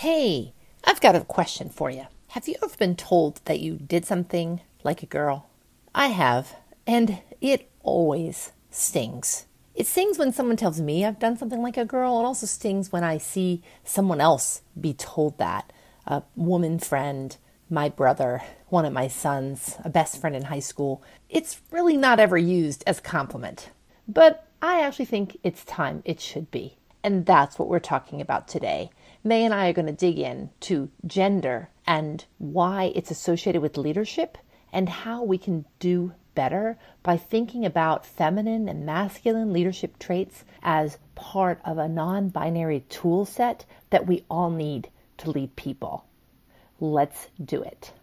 Hey, I've got a question for you. Have you ever been told that you did something like a girl? I have, and it always stings. It stings when someone tells me I've done something like a girl. It also stings when I see someone else be told that a woman friend, my brother, one of my sons, a best friend in high school. It's really not ever used as a compliment. But I actually think it's time it should be. And that's what we're talking about today. Mei and I are going to dig in to gender and why it's associated with leadership and how we can do better by thinking about feminine and masculine leadership traits as part of a non binary tool set that we all need to lead people. Let's do it.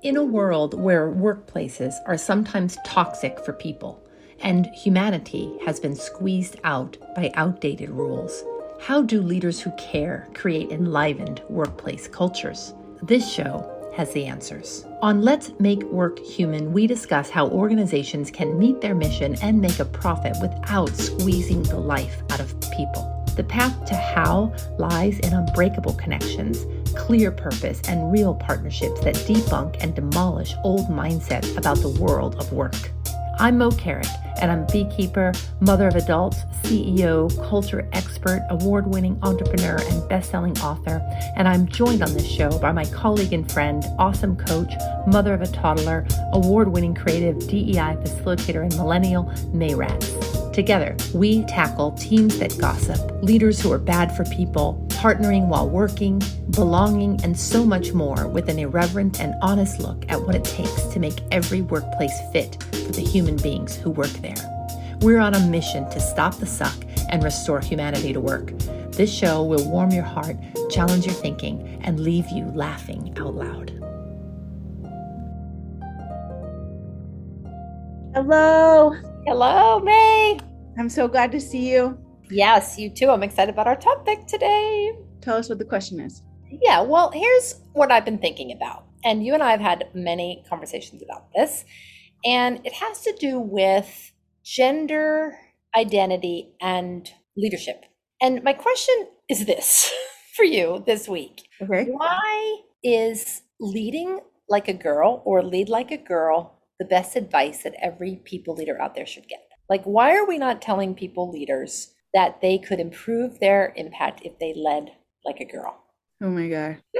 In a world where workplaces are sometimes toxic for people, and humanity has been squeezed out by outdated rules. How do leaders who care create enlivened workplace cultures? This show has the answers. On Let's Make Work Human, we discuss how organizations can meet their mission and make a profit without squeezing the life out of people. The path to how lies in unbreakable connections, clear purpose, and real partnerships that debunk and demolish old mindsets about the world of work. I'm Moe Carrick, and I'm beekeeper, mother of adults, CEO, culture expert, award winning entrepreneur, and best selling author. And I'm joined on this show by my colleague and friend, awesome coach, mother of a toddler, award winning creative DEI facilitator, and millennial Mayrats. Together, we tackle teams that gossip, leaders who are bad for people, partnering while working, belonging, and so much more with an irreverent and honest look at what it takes to make every workplace fit for the human beings who work there. We're on a mission to stop the suck and restore humanity to work. This show will warm your heart, challenge your thinking, and leave you laughing out loud. Hello. Hello, Mei. I'm so glad to see you. Yes, you too. I'm excited about our topic today. Tell us what the question is. Yeah, well, here's what I've been thinking about. And you and I have had many conversations about this. And it has to do with gender identity and leadership. And my question is this for you this week. Okay. Why is leading like a girl or lead like a girl the best advice that every people leader out there should get. Like, why are we not telling people leaders that they could improve their impact if they led like a girl? Oh my God.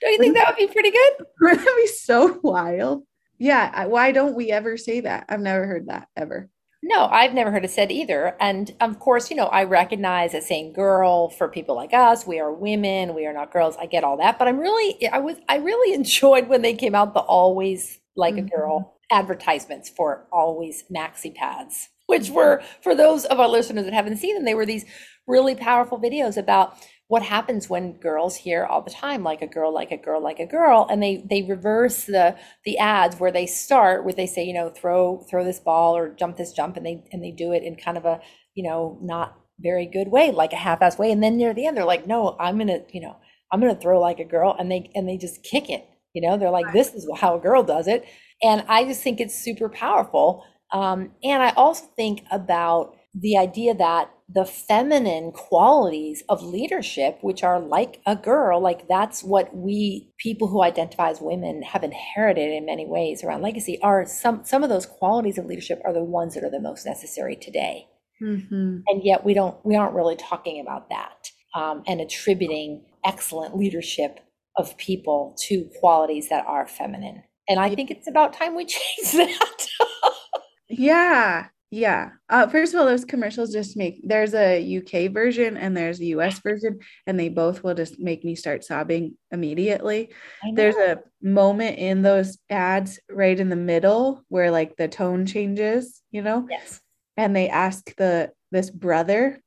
don't you think that would be pretty good? That Wouldn't that be so wild? Yeah. Why don't we ever say that? I've never heard that ever. No, I've never heard it said either. And of course, you know, I recognize that saying girl for people like us, we are women, we are not girls. I get all that. But I'm really, I was, I really enjoyed when they came out the always like mm-hmm. a girl advertisements for always maxi pads which were for those of our listeners that haven't seen them they were these really powerful videos about what happens when girls hear all the time like a girl like a girl like a girl and they they reverse the the ads where they start where they say you know throw throw this ball or jump this jump and they and they do it in kind of a you know not very good way like a half-ass way and then near the end they're like no i'm gonna you know i'm gonna throw like a girl and they and they just kick it you know, they're like, this is how a girl does it. And I just think it's super powerful. Um, and I also think about the idea that the feminine qualities of leadership, which are like a girl, like that's what we people who identify as women have inherited in many ways around legacy, are some some of those qualities of leadership are the ones that are the most necessary today. Mm-hmm. And yet we don't we aren't really talking about that um, and attributing excellent leadership of people to qualities that are feminine. And I think it's about time we change that. yeah. Yeah. Uh, first of all, those commercials just make there's a UK version and there's a US version, and they both will just make me start sobbing immediately. There's a moment in those ads right in the middle where like the tone changes, you know? Yes. And they ask the this brother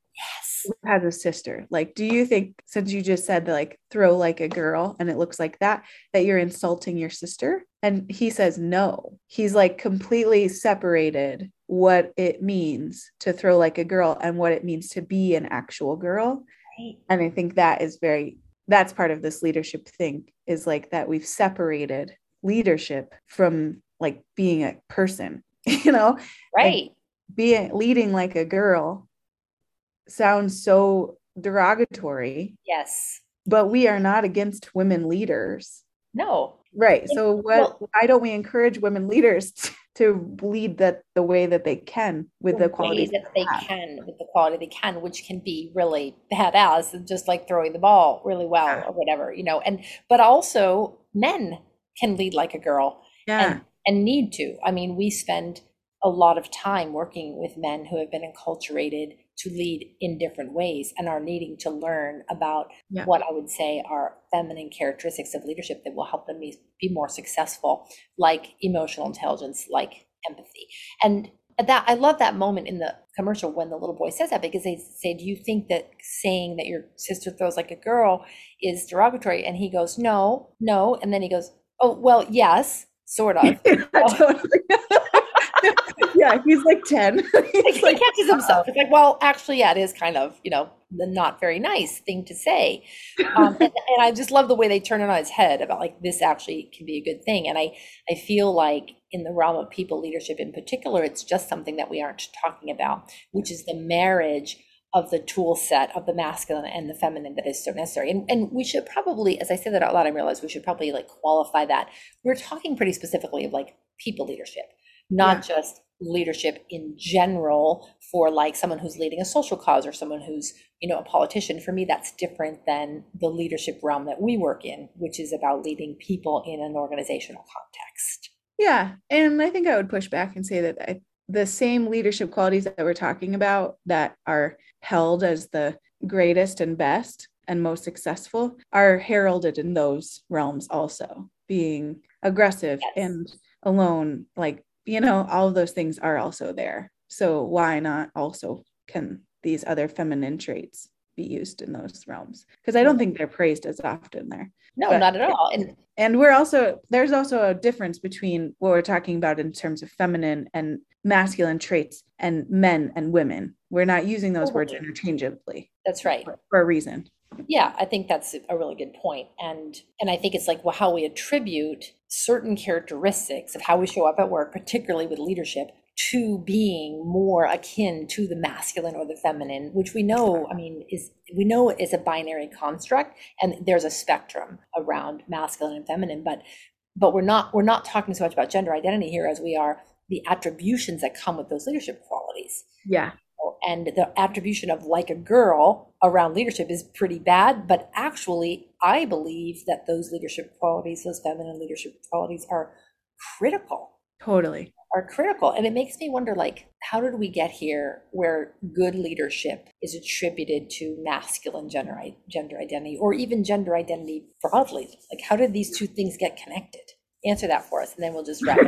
has a sister. Like, do you think, since you just said like throw like a girl and it looks like that, that you're insulting your sister? And he says no. He's like completely separated what it means to throw like a girl and what it means to be an actual girl. Right. And I think that is very, that's part of this leadership thing is like that we've separated leadership from like being a person, you know? Right. Like being leading like a girl sounds so derogatory. Yes. But we are not against women leaders. No. Right. So what well, why don't we encourage women leaders to lead that the way that they can with the, the quality that they have. can with the quality they can, which can be really badass and just like throwing the ball really well yeah. or whatever, you know. And but also men can lead like a girl. Yeah. And, and need to. I mean, we spend a lot of time working with men who have been enculturated to lead in different ways and are needing to learn about yeah. what I would say are feminine characteristics of leadership that will help them be, be more successful, like emotional intelligence, like empathy. And that I love that moment in the commercial when the little boy says that because they say, Do you think that saying that your sister throws like a girl is derogatory? And he goes, No, no. And then he goes, Oh, well, yes, sort of. yeah, he's like 10. he's he like, catches himself. It's like, well, actually, yeah, it is kind of, you know, the not very nice thing to say. Um, and, and, I just love the way they turn it on its head about like this actually can be a good thing. And I, I feel like in the realm of people leadership in particular, it's just something that we aren't talking about, which is the marriage of the tool set of the masculine and the feminine that is so necessary. And, and we should probably, as I say that out loud, I realize we should probably like qualify that. We're talking pretty specifically of like people leadership not yeah. just leadership in general for like someone who's leading a social cause or someone who's you know a politician for me that's different than the leadership realm that we work in which is about leading people in an organizational context yeah and i think i would push back and say that I, the same leadership qualities that we're talking about that are held as the greatest and best and most successful are heralded in those realms also being aggressive yes. and alone like you know, all of those things are also there. So why not also can these other feminine traits be used in those realms? Because I don't think they're praised as often there. No, but, not at all. And and we're also there's also a difference between what we're talking about in terms of feminine and masculine traits and men and women. We're not using those words interchangeably. That's right. For, for a reason. Yeah, I think that's a really good point. And and I think it's like well, how we attribute certain characteristics of how we show up at work, particularly with leadership, to being more akin to the masculine or the feminine, which we know, I mean, is we know is a binary construct, and there's a spectrum around masculine and feminine, but but we're not we're not talking so much about gender identity here as we are the attributions that come with those leadership qualities. Yeah and the attribution of like a girl around leadership is pretty bad but actually i believe that those leadership qualities those feminine leadership qualities are critical. Totally. Are critical and it makes me wonder like how did we get here where good leadership is attributed to masculine gender gender identity or even gender identity broadly? Like how did these two things get connected? Answer that for us and then we'll just wrap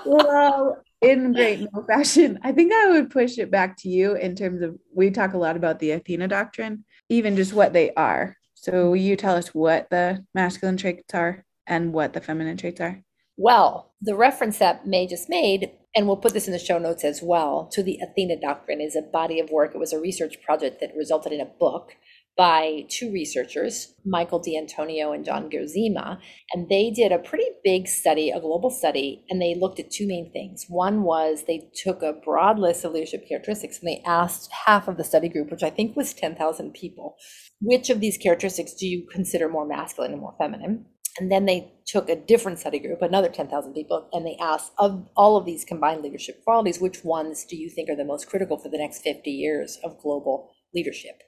well in great Moe fashion, I think I would push it back to you in terms of we talk a lot about the Athena doctrine, even just what they are. So you tell us what the masculine traits are and what the feminine traits are? Well, the reference that Mei just made, and we'll put this in the show notes as well, to the Athena doctrine is a body of work. It was a research project that resulted in a book by two researchers, Michael D'Antonio and John Gerzema, and they did a pretty big study, a global study, and they looked at two main things. One was they took a broad list of leadership characteristics and they asked half of the study group, which I think was 10,000 people, which of these characteristics do you consider more masculine and more feminine? And then they took a different study group, another 10,000 people, and they asked of all of these combined leadership qualities, which ones do you think are the most critical for the next 50 years of global leadership?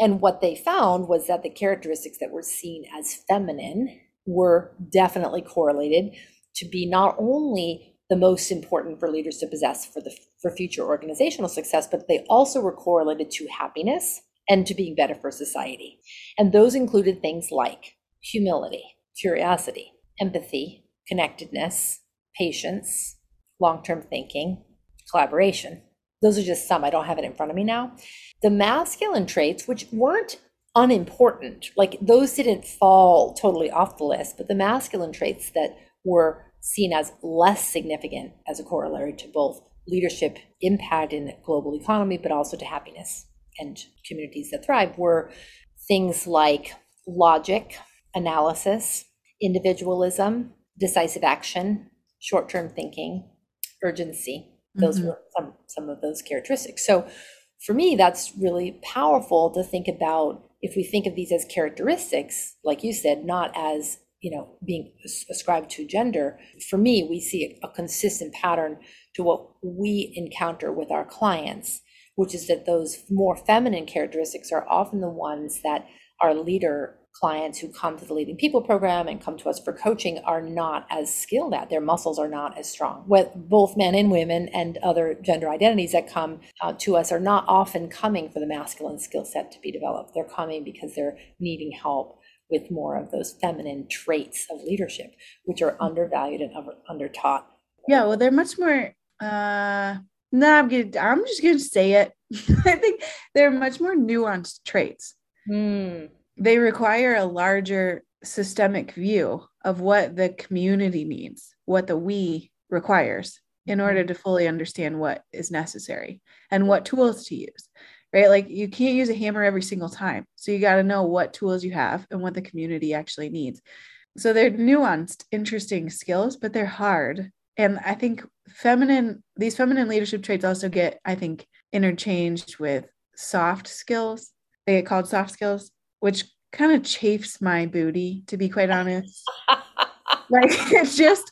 And what they found was that the characteristics that were seen as feminine were definitely correlated to be not only the most important for leaders to possess for the for future organizational success, but they also were correlated to happiness and to being better for society. And those included things like humility, curiosity, empathy, connectedness, patience, long-term thinking, collaboration. Those are just some. I don't have it in front of me now. The masculine traits, which weren't unimportant, like those didn't fall totally off the list, but the masculine traits that were seen as less significant as a corollary to both leadership impact in the global economy, but also to happiness and communities that thrive were things like logic, analysis, individualism, decisive action, short term thinking, urgency. Those mm-hmm. were some, some of those characteristics. So for me, that's really powerful to think about if we think of these as characteristics, like you said, not as you know being ascribed to gender for me we see a, a, consistent pattern to what we encounter with our clients which is that those more feminine characteristics are often the ones that our leader clients who come to the leading people program and come to us for coaching are not as skilled at their muscles are not as strong. With both men and women and other gender identities that come uh, to us are not often coming for the masculine skill set to be developed. They're coming because they're needing help with more of those feminine traits of leadership which are undervalued and under taught yeah well they're much more uh no i'm gonna i'm just gonna say it. I think they're much more nuanced traits. Mm they require a larger systemic view of what the community needs, what the we requires in mm-hmm. order to fully understand what is necessary and what tools to use. Right? Like you can't use a hammer every single time. So you got to know what tools you have and what the community actually needs. So they're nuanced, interesting skills, but they're hard. And I think feminine, these feminine leadership traits also get, I think, interchanged with soft skills. They get called soft skills which kind of chafes my booty, to be quite honest. like it's just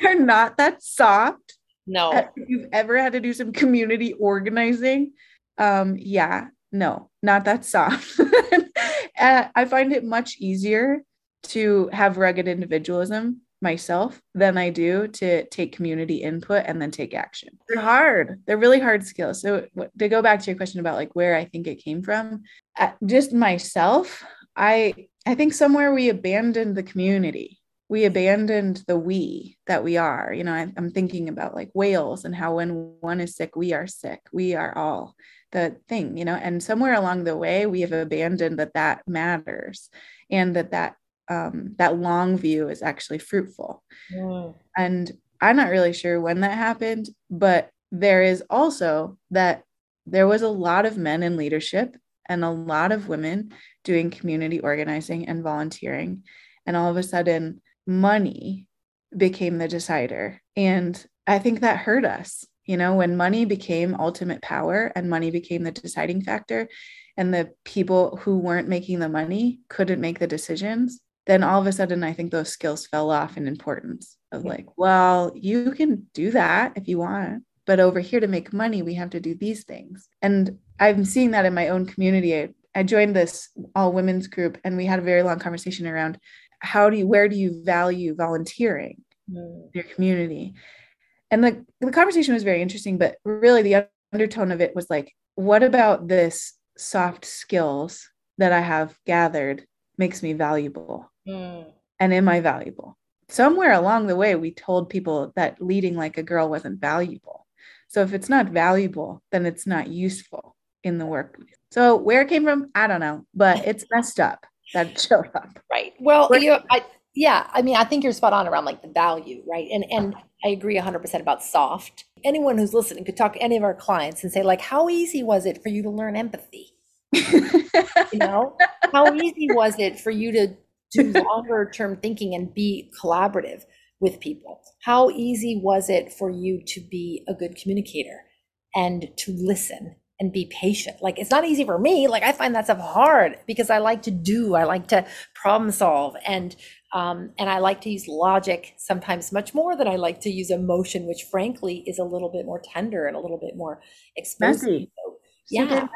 they're not that soft. No. If you've ever had to do some community organizing, um, yeah, no, not that soft. I find it much easier to have rugged individualism myself than I do to take community input and then take action. They're hard. They're really hard skills. So to go back to your question about like where I think it came from, uh, just myself, I I think somewhere we abandoned the community. We abandoned the we that we are. You know, I, I'm thinking about like whales and how when one is sick, we are sick. We are all the thing, you know, and somewhere along the way, we have abandoned that that matters and that that um, that long view is actually fruitful. Mm. And I'm not really sure when that happened, but there is also that there was a lot of men in leadership and a lot of women doing community organizing and volunteering. And all of a sudden, money became the decider. And I think that hurt us. You know, when money became ultimate power and money became the deciding factor, and the people who weren't making the money couldn't make the decisions, then all of a sudden I think those skills fell off in importance of like, well, you can do that if you want, but over here to make money, we have to do these things. And I'm seeing that in my own community. I, I joined this all women's group and we had a very long conversation around how do you, where do you value volunteering mm. your community? And the, the conversation was very interesting, but really the undertone of it was like, what about this soft skills that I have gathered makes me valuable? Mm. And am I valuable? Somewhere along the way, we told people that leading like a girl wasn't valuable. So if it's not valuable, then it's not useful in the workplace. So where it came from, I don't know, but it's messed up that it showed up. Right. Well, you know, I, yeah, I mean, I think you're spot on around like the value, right? And and I agree 100% about soft. Anyone who's listening could talk to any of our clients and say like, how easy was it for you to learn empathy? you know, how easy was it for you to do longer term thinking and be collaborative with people? How easy was it for you to be a good communicator and to listen and be patient? Like, it's not easy for me. Like, I find that stuff hard because I like to do, I like to problem solve, and um, and I like to use logic sometimes much more than I like to use emotion, which frankly is a little bit more tender and a little bit more expensive. So, yeah.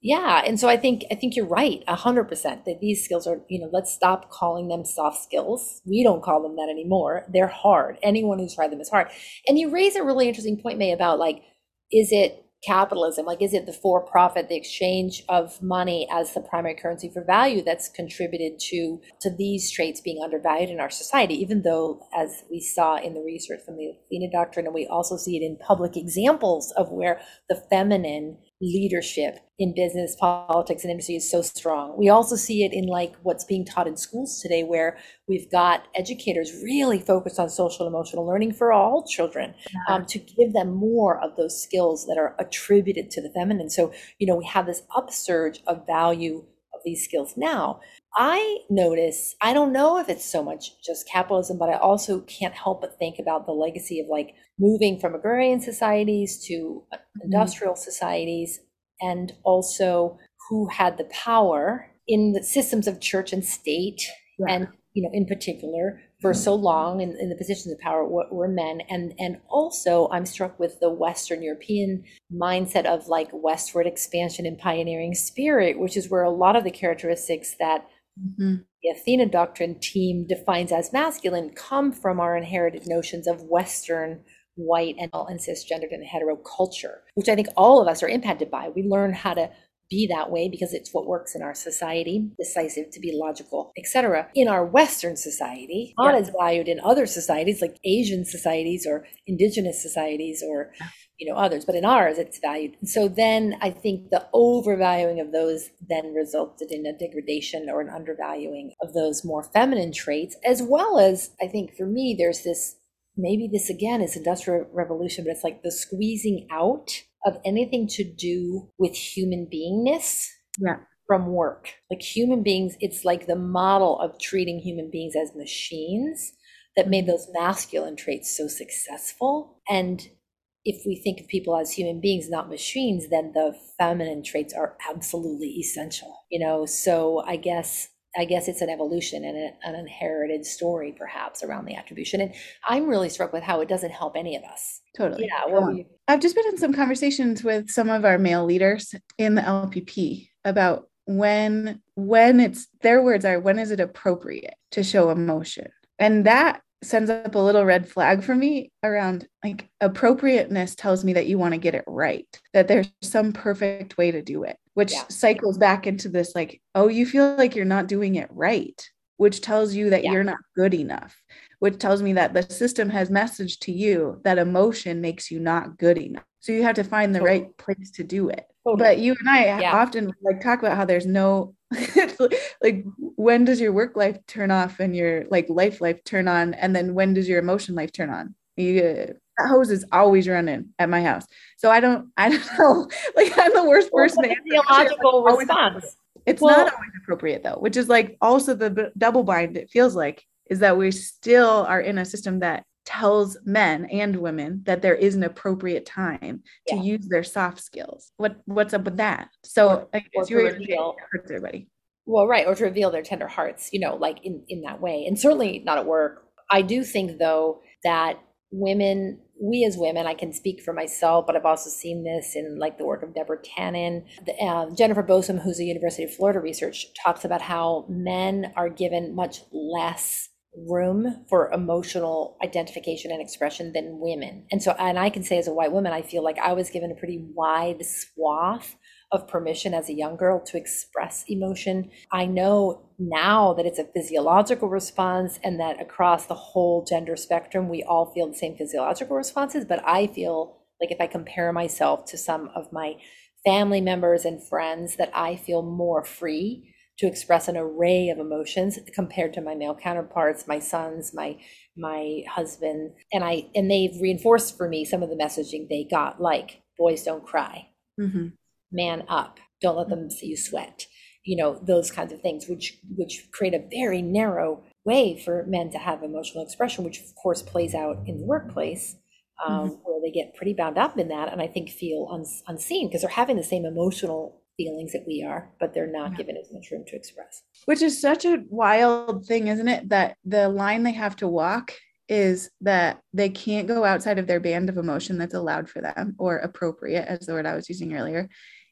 Yeah, and so I think I think you're right, a hundred percent. That these skills are, you know, let's stop calling them soft skills. We don't call them that anymore. They're hard. Anyone who's tried them is hard. And you raise a really interesting point, Mei, about like, is it capitalism? Like, is it the for profit, the exchange of money as the primary currency for value that's contributed to to these traits being undervalued in our society? Even though, as we saw in the research from the Athena Doctrine, and we also see it in public examples of where the feminine leadership in business, politics, and industry is so strong. We also see it in like what's being taught in schools today, where we've got educators really focused on social emotional learning for all children um, to give them more of those skills that are attributed to the feminine. So, you know, we have this upsurge of value of these skills now. I notice, I don't know if it's so much just capitalism, but I also can't help but think about the legacy of like moving from agrarian societies to uh, mm-hmm. industrial societies and also who had the power in the systems of church and state yeah. and you know in particular for so long in, in the positions of power were, were, men and and also i'm struck with the western european mindset of like westward expansion and pioneering spirit which is where a lot of the characteristics that mm-hmm. the athena doctrine team defines as masculine come from our inherited notions of western white and, and cisgendered and hetero culture which i think all of us are impacted by we learn how to be that way because it's what works in our society decisive to be logical etc in our western society not yeah. as valued in other societies like asian societies or indigenous societies or you know others but in ours it's valued so then i think the overvaluing of those then resulted in a degradation or an undervaluing of those more feminine traits as well as i think for me there's this maybe this again is industrial revolution but it's like the squeezing out of anything to do with human beingness yeah. from work. Like human beings, it's like the model of treating human beings as machines that made those masculine traits so successful. And if we think of people as human beings, not machines, then the feminine traits are absolutely essential. You know, so I guess I guess it's an evolution and an inherited story, perhaps, around the attribution. And I'm really struck with how it doesn't help any of us. Totally. Yeah. Well, you- I've just been in some conversations with some of our male leaders in the LPP about when when it's their words are when is it appropriate to show emotion and that sends up a little red flag for me around like appropriateness tells me that you want to get it right that there's some perfect way to do it which yeah. cycles back into this like oh you feel like you're not doing it right which tells you that yeah. you're not good enough which tells me that the system has messaged to you that emotion makes you not good enough so you have to find the totally. right place to do it totally. but you and i yeah. often like talk about how there's no like when does your work life turn off and your like life life turn on? And then when does your emotion life turn on? You that hose is always running at my house. So i don't i don't know. Like i'm the worst person well, theological response? it's well, not always appropriate though which is like also the b- double bind it feels like is that we still are in a system that tells men and women that there is an appropriate time to use their soft skills. What what's up with that? So or, or to reveal, hurts everybody. Well, right, or to reveal their tender hearts, you know, like in in that way, and certainly not at work. I do think though that women we as women i can speak for myself but i've also seen this in like the work of deborah tannen the, uh, jennifer bosson who's a university of florida research talks about how men are given much less room for emotional identification and expression than women. And so, and I can say as a white woman, I feel like I was given a pretty wide swath of permission as a young girl to express emotion. I know now that it's a physiological response and that across the whole gender spectrum, we all feel the same physiological responses. But I feel like if I compare myself to some of my family members and friends, that I feel more free to express an array of emotions compared to my male counterparts, my sons, my my husband, and I and they've reinforced for me some of the messaging they got, like boys don't cry, mm-hmm. man up, don't let them see you sweat, you know those kinds of things, which which create a very narrow way for men to have emotional expression, which of course plays out in the workplace. Um, mm-hmm. Where they get pretty bound up in that, and I think feel un- unseen because they're having the same emotional feelings that we are, but they're not given as much room to express. Which is such a wild thing, isn't it? That the line they have to walk is that they can't go outside of their band of emotion that's allowed for them or appropriate, as the word I was using earlier.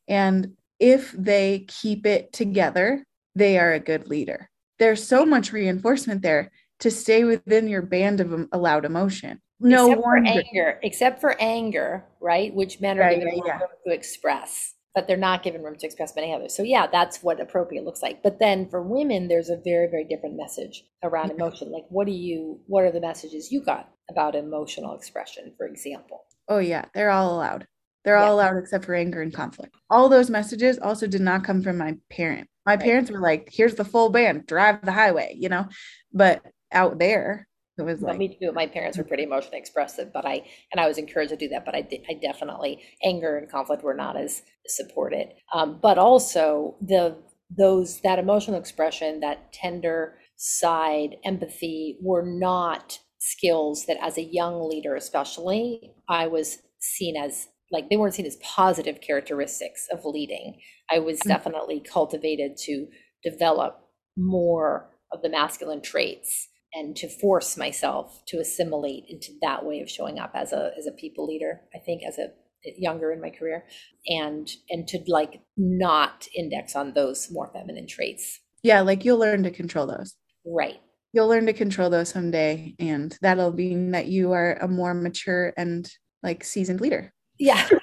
And if they keep it together, they are a good leader. There's so much reinforcement there to stay within your band of allowed emotion. No except wonder. for anger, except for anger, right? Which men are right, given yeah. to express but they're not given room to express many others. So yeah, that's what appropriate looks like. But then for women, there's a very, very different message around emotion. Like what do you what are the messages you got about emotional expression, for example? Oh yeah, they're all allowed. They're all allowed except for anger and conflict. All those messages also did not come from my parent. My parents were like, here's the full band, drive the highway, you know. But out there, it was like me too. My parents were pretty emotionally expressive, but I and I was encouraged to do that. But I, I definitely anger and conflict were not as supported. Um, but also the those that emotional expression, that tender side, empathy were not skills that as a young leader especially I was seen as like they weren't seen as positive characteristics of leading. I was mm-hmm. definitely cultivated to develop more of the masculine traits and to force myself to assimilate into that way of showing up as a as a people leader i think as a younger in my career and and to like not index on those more feminine traits. Yeah like you'll learn to control those. Right. You'll learn to control those someday and that'll mean that you are a more mature and like seasoned leader. Yeah.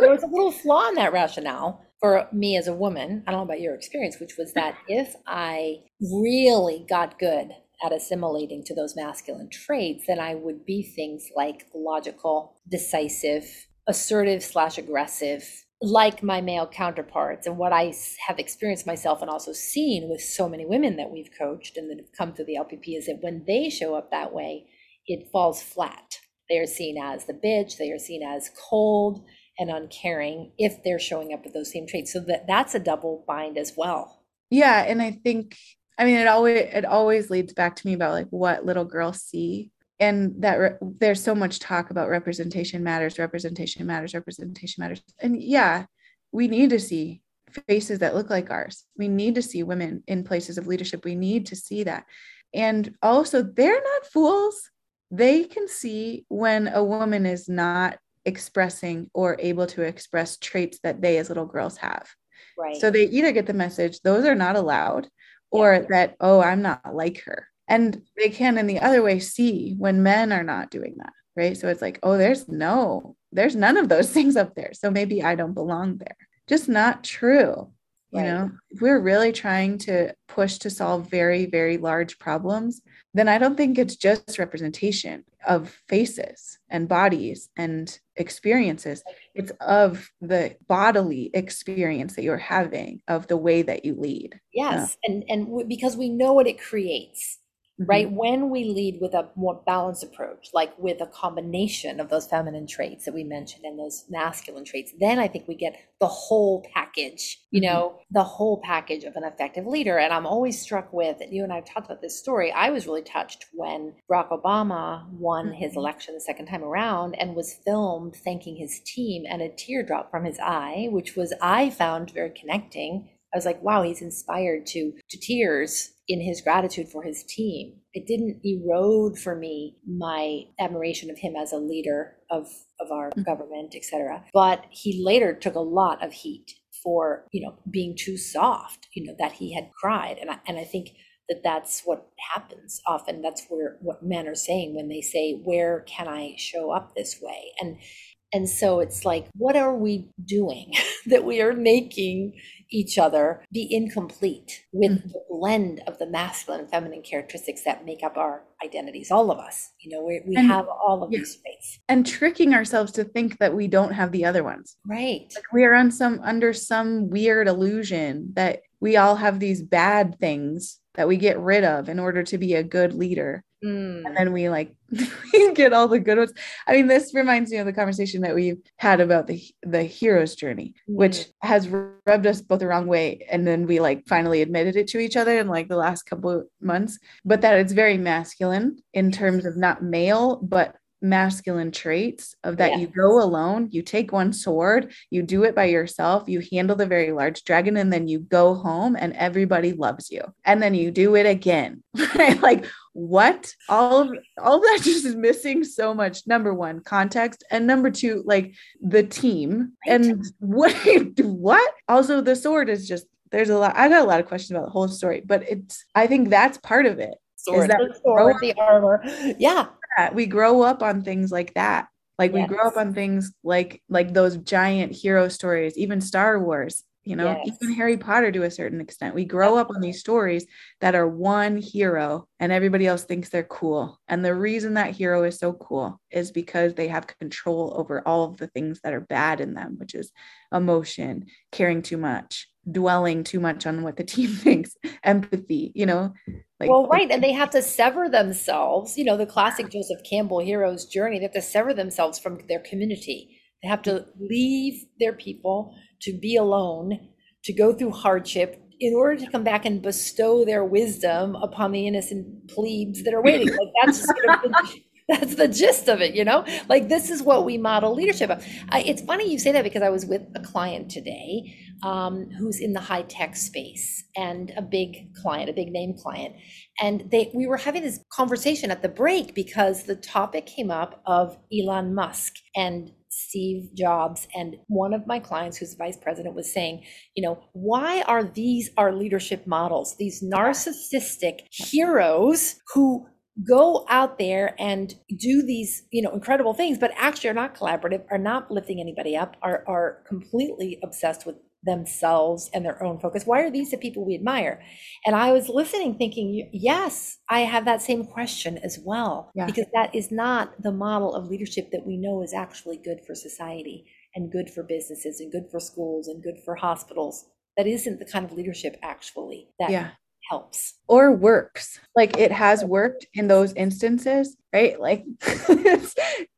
There was a little flaw in that rationale for me as a woman, I don't know about your experience, which was that if I really got good at assimilating to those masculine traits, then I would be things like logical, decisive, assertive slash aggressive, like my male counterparts. And what I have experienced myself and also seen with so many women that we've coached and that have come through the LPP is that when they show up that way, it falls flat. They are seen as the bitch, they are seen as cold, and uncaring if they're showing up with those same traits. So that that's a double bind as well. Yeah, and I think I mean it always it always leads back to me about like what little girls see and that re- there's so much talk about representation matters, representation matters, representation matters. And yeah, we need to see faces that look like ours. We need to see women in places of leadership. We need to see that. And also, they're not fools. They can see when a woman is not expressing or able to express traits that they as little girls have. Right. So they either get the message, those are not allowed, or yeah. that, oh, I'm not like her. And they can, in the other way, see when men are not doing that. Right. So it's like, oh, there's no, there's none of those things up there. So maybe I don't belong there. Just not true. You right. know, if we're really trying to push to solve very, very large problems, then I don't think it's just representation of faces and bodies and experiences. It's of the bodily experience that you're having of the way that you lead. Yes, and and w- because we know what it creates mm-hmm. right? When we lead with a more balanced approach, like with a combination of those feminine traits that we mentioned and those masculine traits, then I think we get the whole package, you mm-hmm. know, the whole package of an effective leader. And I'm always struck with, and you and I have talked about this story. I was really touched when Barack Obama won mm-hmm. his election the second time around and was filmed thanking his team and a teardrop from his eye, which was, I found very connecting. I was like, wow, he's inspired to to tears in his gratitude for his team. It didn't erode for me my admiration of him as a leader of, of our mm-hmm. government, etc. But he later took a lot of heat for, you know, being too soft, you know, that he had cried. And I, and I think that that's what happens often. That's where what men are saying when they say, where can I show up this way? And and so it's like, what are we doing that we are making each other be incomplete with mm-hmm. the blend of the masculine and feminine characteristics that make up our identities, all of us? You know, we, we and, have all of yeah. these traits. And tricking ourselves to think that we don't have the other ones. Right. Like we are on some under some weird illusion that we all have these bad things that we get rid of in order to be a good leader. Mm. And then we like we get all the good ones. I mean, this reminds me of the conversation that we've had about the the hero's journey, mm. which has rubbed us both the wrong way. And then we like finally admitted it to each other in like the last couple months, but that it's very masculine in terms of not male, but masculine traits of that yeah. you go alone, you take one sword, you do it by yourself, you handle the very large dragon, and then you go home and everybody loves you. And then you do it again. Right? Like what? All of all of that just is missing so much. Number one, context. And number two, like the team. And what what? Also, the sword is just there's a lot. I got a lot of questions about the whole story, but it's I think that's part of it. Sword, that the sword, the armor. Yeah. We grow up on things like that. Like yes. we grow up on things like like those giant hero stories, even Star Wars, you know, yes. even Harry Potter to a certain extent. We grow up on these stories that are one hero and everybody else thinks they're cool. And the reason that hero is so cool is because they have control over all of the things that are bad in them, which is emotion, caring too much, dwelling too much on what the team thinks, empathy, you know, like, well, right. And they have to sever themselves, you know, the classic Joseph Campbell hero's journey. They have to sever themselves from their community. They have to leave their people to be alone, to go through hardship in order to come back and bestow their wisdom upon the innocent plebes that are waiting. Like that's sort of the, that's the gist of it, you know. Like this is what we model leadership. Of. I, it's funny you say that because I was with a client today um, who's in the high tech space and a big client, a big name client, and they we were having this conversation at the break because the topic came up of Elon Musk and Steve Jobs and one of my clients who's vice president was saying, you know, why are these our leadership models, these narcissistic heroes who go out there and do these, you know, incredible things, but actually are not collaborative, are not lifting anybody up, are are completely obsessed with themselves and their own focus. Why are these the people we admire? And I was listening thinking, yes, I have that same question as well, yeah. because that is not the model of leadership that we know is actually good for society and good for businesses and good for schools and good for hospitals. That isn't the kind of leadership actually that yeah. helps or works. Like it has worked in those instances, right? Like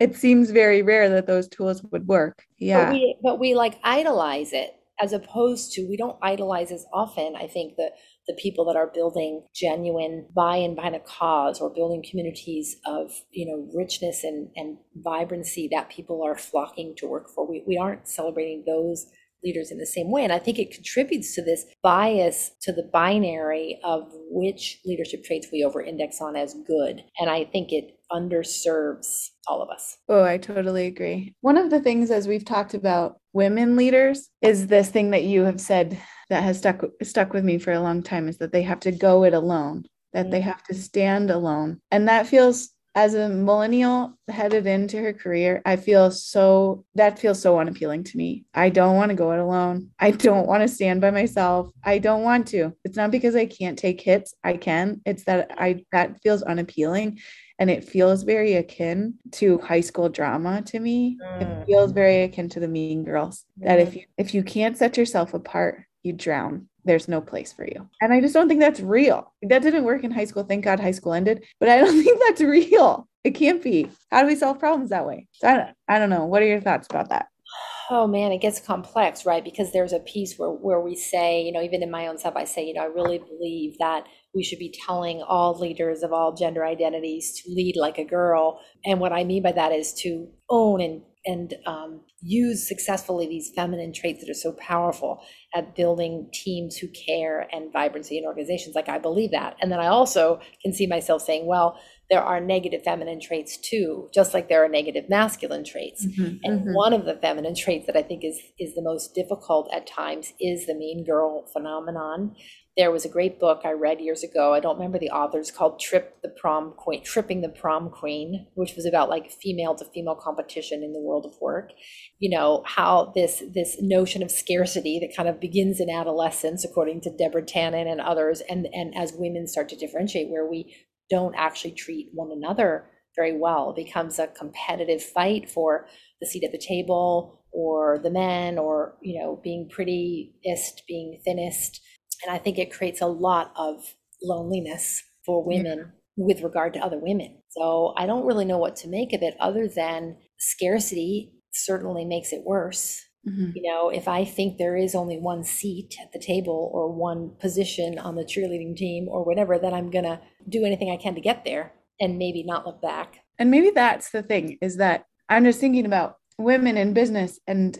it seems very rare that those tools would work. Yeah. But we, but we like idolize it as opposed to we don't idolize as often i think the the people that are building genuine buy-in behind a cause or building communities of you know richness and and vibrancy that people are flocking to work for. We, we aren't celebrating those leaders in the same way and i think it contributes to this bias to the binary of which leadership traits we over index on as good and i think it underserves all of us. Oh, I totally agree. One of the things as we've talked about women leaders is this thing that you have said that has stuck stuck with me for a long time is that they have to go it alone, that they mm. have to stand alone. And that feels as a millennial headed into her career, I feel so that feels so unappealing to me. I don't want to go it alone. I don't want to stand by myself. I don't want to. It's not because I can't take hits. I can. It's that I that feels unappealing and it feels very akin to high school drama to me. Mm. It feels very akin to the Mean Girls. Mm. That if you if you can't set yourself apart, you drown. There's no place for you. And I just don't think that's real. That didn't work in high school. Thank God high school ended. But I don't think that's real. It can't be. How do we solve problems that way? So I don't, I don't know. What are your thoughts about that? oh man, it gets complex, right? Because there's a piece where where we say, you know, even in my own stuff, I say, you know, I really believe that we should be telling all leaders of all gender identities to lead like a girl. And what I mean by that is to own and and um, use successfully these feminine traits that are so powerful at building teams who care and vibrancy in organizations. Like I believe that, and then I also can see myself saying, well there are negative feminine traits too, just like there are negative masculine traits. Mm-hmm, and mm-hmm. one of the feminine traits that I think is is the most difficult at times is the mean girl phenomenon. There was a great book I read years ago. I don't remember the authors called Trip the Prom Queen, Tripping the Prom Queen, which was about like female to female competition in the world of work. You know, how this this notion of scarcity that kind of begins in adolescence, according to Deborah Tannen and others, and and as women start to differentiate, where we don't actually treat one another very well. It becomes a competitive fight for the seat at the table or the men or, you know, being prettiest, being thinnest. And I think it creates a lot of loneliness for women yeah. with regard to other women. So I don't really know what to make of it other than scarcity certainly makes it worse. Mm-hmm. You know, if I think there is only one seat at the table or one position on the cheerleading team or whatever, then I'm going to do anything I can to get there and maybe not look back. And maybe that's the thing is that I'm just thinking about women in business and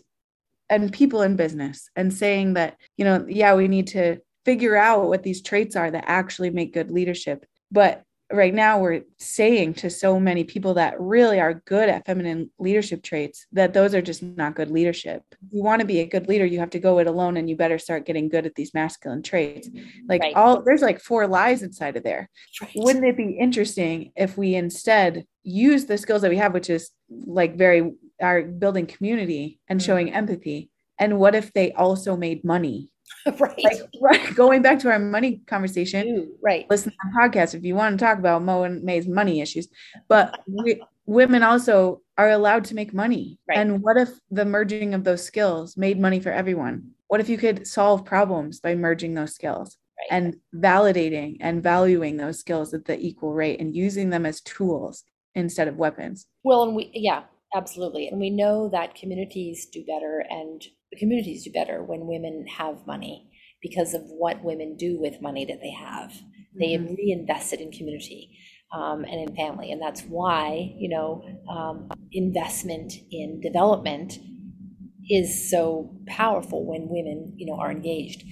and people in business and saying that, you know, yeah, we need to figure out what these traits are that actually make good leadership. But right now we're saying to so many people that really are good at feminine leadership traits that those are just not good leadership. If you want to be a good leader, you have to go it alone and you better start getting good at these masculine traits. Like right. all there's like four lies inside of there. Right. Wouldn't it be interesting if we instead use the skills that we have, which is like very are building community and mm-hmm. showing empathy? And what if they also made money right. Like, right. Going back to our money conversation, Ooh, right. Listen to the podcast if you want to talk about Moe and Mei's money issues. But we, women also are allowed to make money. Right. And what if the merging of those skills made money for everyone? What if you could solve problems by merging those skills? Right. And validating and valuing those skills at the equal rate and using them as tools instead of weapons. Well, and we, yeah, absolutely. And we know that communities do better and communities do better when women have money because of what women do with money that they have. They reinvest it in community um, and in family. And that's why, you know, um, investment in development is so powerful when women, you know, are engaged.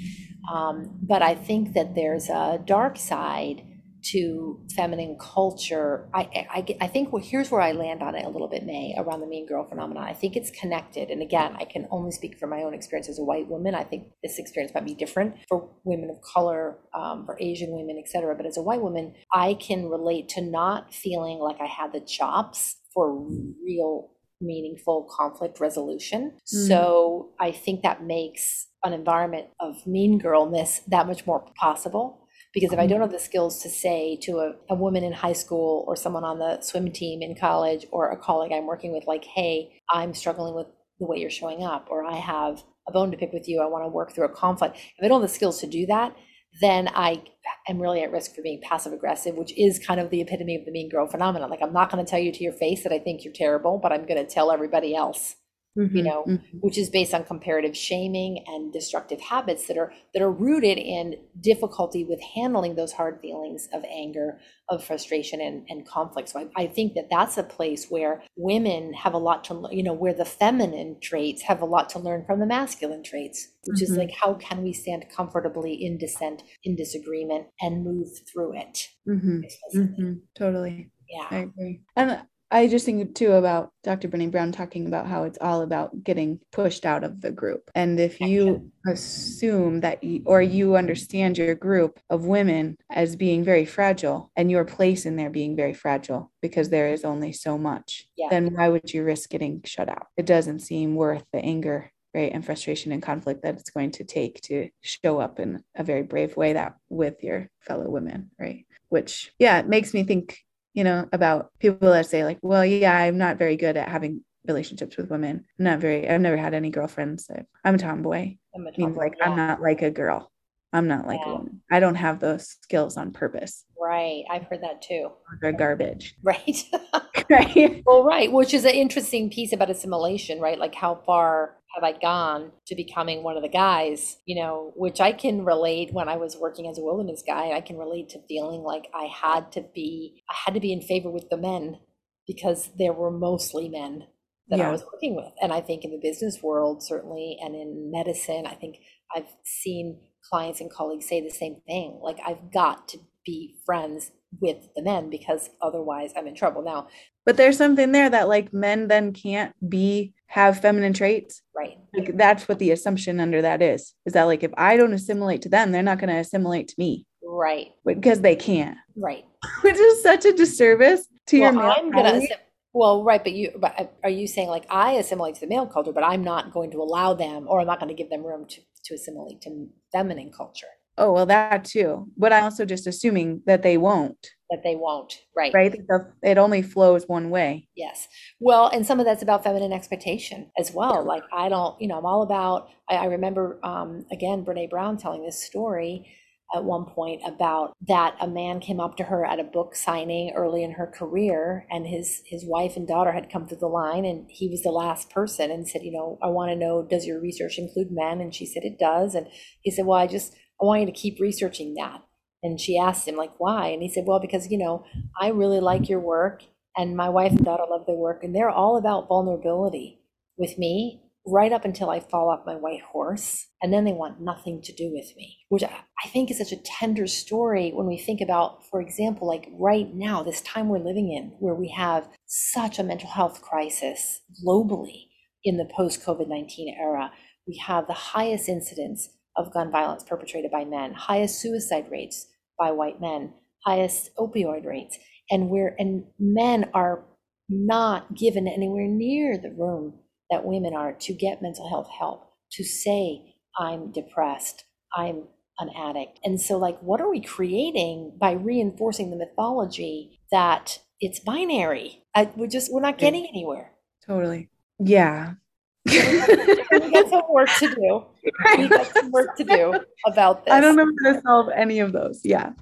Um, but I think that there's a dark side to feminine culture. I, I, I think well, here's where I land on it a little bit, Mei, around the mean girl phenomenon. I think it's connected. And again, I can only speak from my own experience as a white woman. I think this experience might be different for women of color, um, for Asian women, etc. But as a white woman, I can relate to not feeling like I had the chops for real meaningful conflict resolution. Mm. So I think that makes an environment of mean girlness that much more possible because if I don't mm-hmm. have the skills to say to a, a woman in high school or someone on the swim team in college or a colleague I'm working with, like, hey, I'm struggling with the way you're showing up, or I have a bone to pick with you, I want to work through a conflict. If I don't have the skills to do that, then I am really at risk for being passive aggressive, which is kind of the epitome of the mean girl phenomenon. Like, I'm not going to tell you to your face that I think you're terrible, but I'm going to tell everybody else mm-hmm, you know mm-hmm. which is based on comparative shaming and destructive habits that are that are rooted in difficulty with handling those hard feelings of anger of frustration and, and conflict so I, I think that that's a place where women have a lot to you know where the feminine traits have a lot to learn from the masculine traits which mm-hmm. is like how can we stand comfortably in dissent in disagreement and move through it mm-hmm. Mm-hmm. totally yeah i agree and I just think too about Dr. Brene Brown talking about how it's all about getting pushed out of the group. And if you assume that, you, or you understand your group of women as being very fragile and your place in there being very fragile because there is only so much, yeah. then why would you risk getting shut out? It doesn't seem worth the anger right and frustration and conflict that it's going to take to show up in a very brave way that with your fellow women right which yeah it makes me think you know, about people that say, like, well, yeah, I'm not very good at having relationships with women. I'm not very, I've never had any girlfriends. So I'm a tomboy. I'm a tomboy, means like yeah. I'm not like a girl. I'm not like yeah. a woman. I don't have those skills on purpose. Right. I've heard that too. They're garbage. Right. right. Well, right. Which is an interesting piece about assimilation, right? Like how far have I gone to becoming one of the guys, you know, which I can relate when I was working as a wilderness guy. I can relate to feeling like I had to be, I had to be in favor with the men because there were mostly men that yeah. I was working with. And I think in the business world, certainly, and in medicine, I think I've seen clients and colleagues say the same thing. Like, I've got to be friends with the men because otherwise I'm in trouble. Now, but there's something there that like men then can't be have feminine traits. Right. Like that's what the assumption under that is. Is that like if I don't assimilate to them, they're not going to assimilate to me. Right. Because they can't. Right. Which is such a disservice to well, your I'm gonna well, right, but you but uh, are you saying like I assimilate to the male culture, but I'm not going to allow them or I'm not going to give them room to to assimilate to feminine culture. Oh, well, that too. But I'm also just assuming that they won't. That they won't. Right. Right. It only flows one way. Yes. Well, and some of that's about feminine expectation as well. Like, I don't, you know, I'm all about, I, I remember, um, again, Brene Brown telling this story at one point about that a man came up to her at a book signing early in her career and his his wife and daughter had come through the line and he was the last person and said you know i want to know does your research include men and she said it does and he said well i just I want you to keep researching that. And she asked him, like, why? And he said, well, because, you know, I really like your work and my wife and daughter love their work and they're all about vulnerability with me right up until I fall off my white horse. And then they want nothing to do with me, which I think is such a tender story when we think about, for example, like right now, this time we're living in, where we have such a mental health crisis globally in the post COVID 19 era. We have the highest incidence of gun violence perpetrated by men, highest suicide rates by white men, highest opioid rates. And we're and men are not given anywhere near the room that women are to get mental health help, to say, I'm depressed, I'm an addict. And so, like, what are we creating by reinforcing the mythology that it's binary? I, we're just, we're not getting anywhere. Totally. Yeah we got some work to do. We got some work to do about this. I don't know how to solve any of those. Yeah.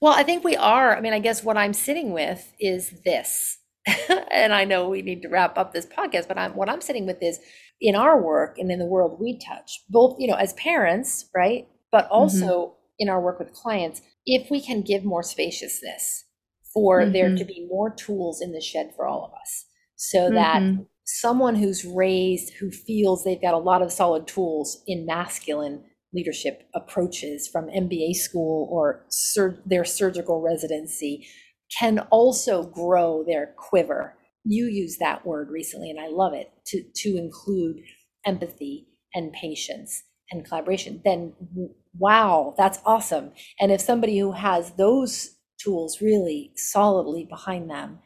Well, I think we are. I mean, I guess what I'm sitting with is this and I know we need to wrap up this podcast, but I'm, what I'm sitting with is in our work and in the world we touch, both, you know, as parents, right? But also mm-hmm. in our work with clients, if we can give more spaciousness for mm-hmm. there to be more tools in the shed for all of us so that mm-hmm. Someone who's raised who feels they've got a lot of solid tools in masculine leadership approaches from MBA school or sur- their surgical residency can also grow their quiver. You use that word recently, and I love it to, to include empathy and patience and collaboration. Then, wow, that's awesome. And if somebody who has those tools really solidly behind them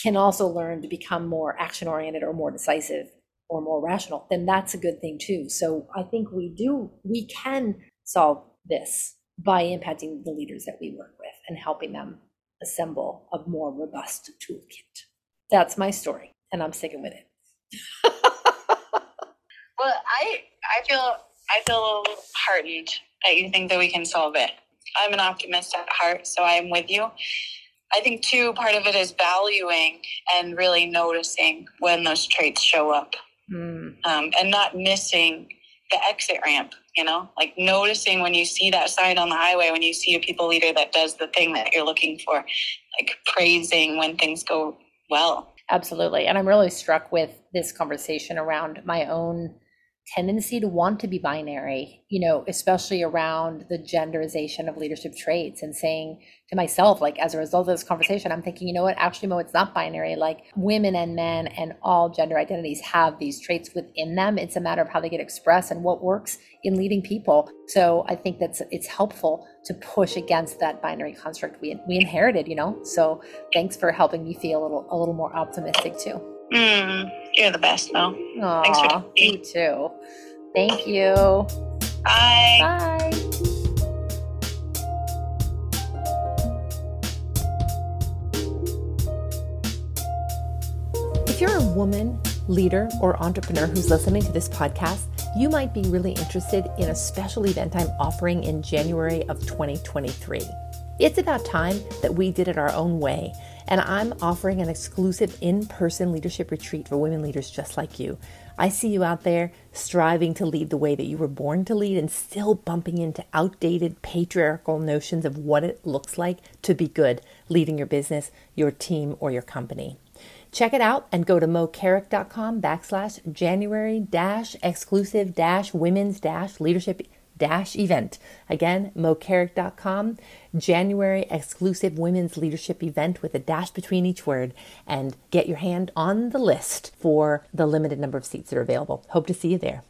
can also learn to become more action oriented or more decisive or more rational, then that's a good thing too. So I think we do, we can solve this by impacting the leaders that we work with and helping them assemble a more robust toolkit. That's my story, and I'm sticking with it. well, I I feel I feel heartened that you think that we can solve it. I'm an optimist at heart, so I'm with you. I think too part of it is valuing and really noticing when those traits show up, mm. um, and not missing the exit ramp you know? Like noticing when you see that sign on the highway when you see a people leader that does the thing that you're looking for like praising when things go well. Absolutely. And i'm really struck with this conversation around my own tendency to want to be binary, you know, especially around the genderization of leadership traits and saying to myself, like, as a result of this conversation, I'm thinking, you know what, actually, Moe, it's not binary. Like, women and men and all gender identities have these traits within them. It's a matter of how they get expressed and what works in leading people. So I think that's it's helpful to push against that binary construct we, we inherited, you know? So thanks for helping me feel a little, a little more optimistic too. Mm, you're the best, though. Aww, Thanks for you too. Thank you. Bye. Bye. If you're a woman, leader, or entrepreneur who's listening to this podcast, you might be really interested in a special event I'm offering in January of 2023. It's about time that we did it our own way and I'm offering an exclusive in person leadership retreat for women leaders just like you. I see you out there striving to lead the way that you were born to lead and still bumping into outdated patriarchal notions of what it looks like to be good leading your business, your team, or your company. Check it out and go to moecarrick.com backslash January dash exclusive dash women's dash leadership dash event. Again, moecarrick.com, January exclusive women's leadership event with a dash between each word, and get your hand on the list for the limited number of seats that are available. Hope to see you there.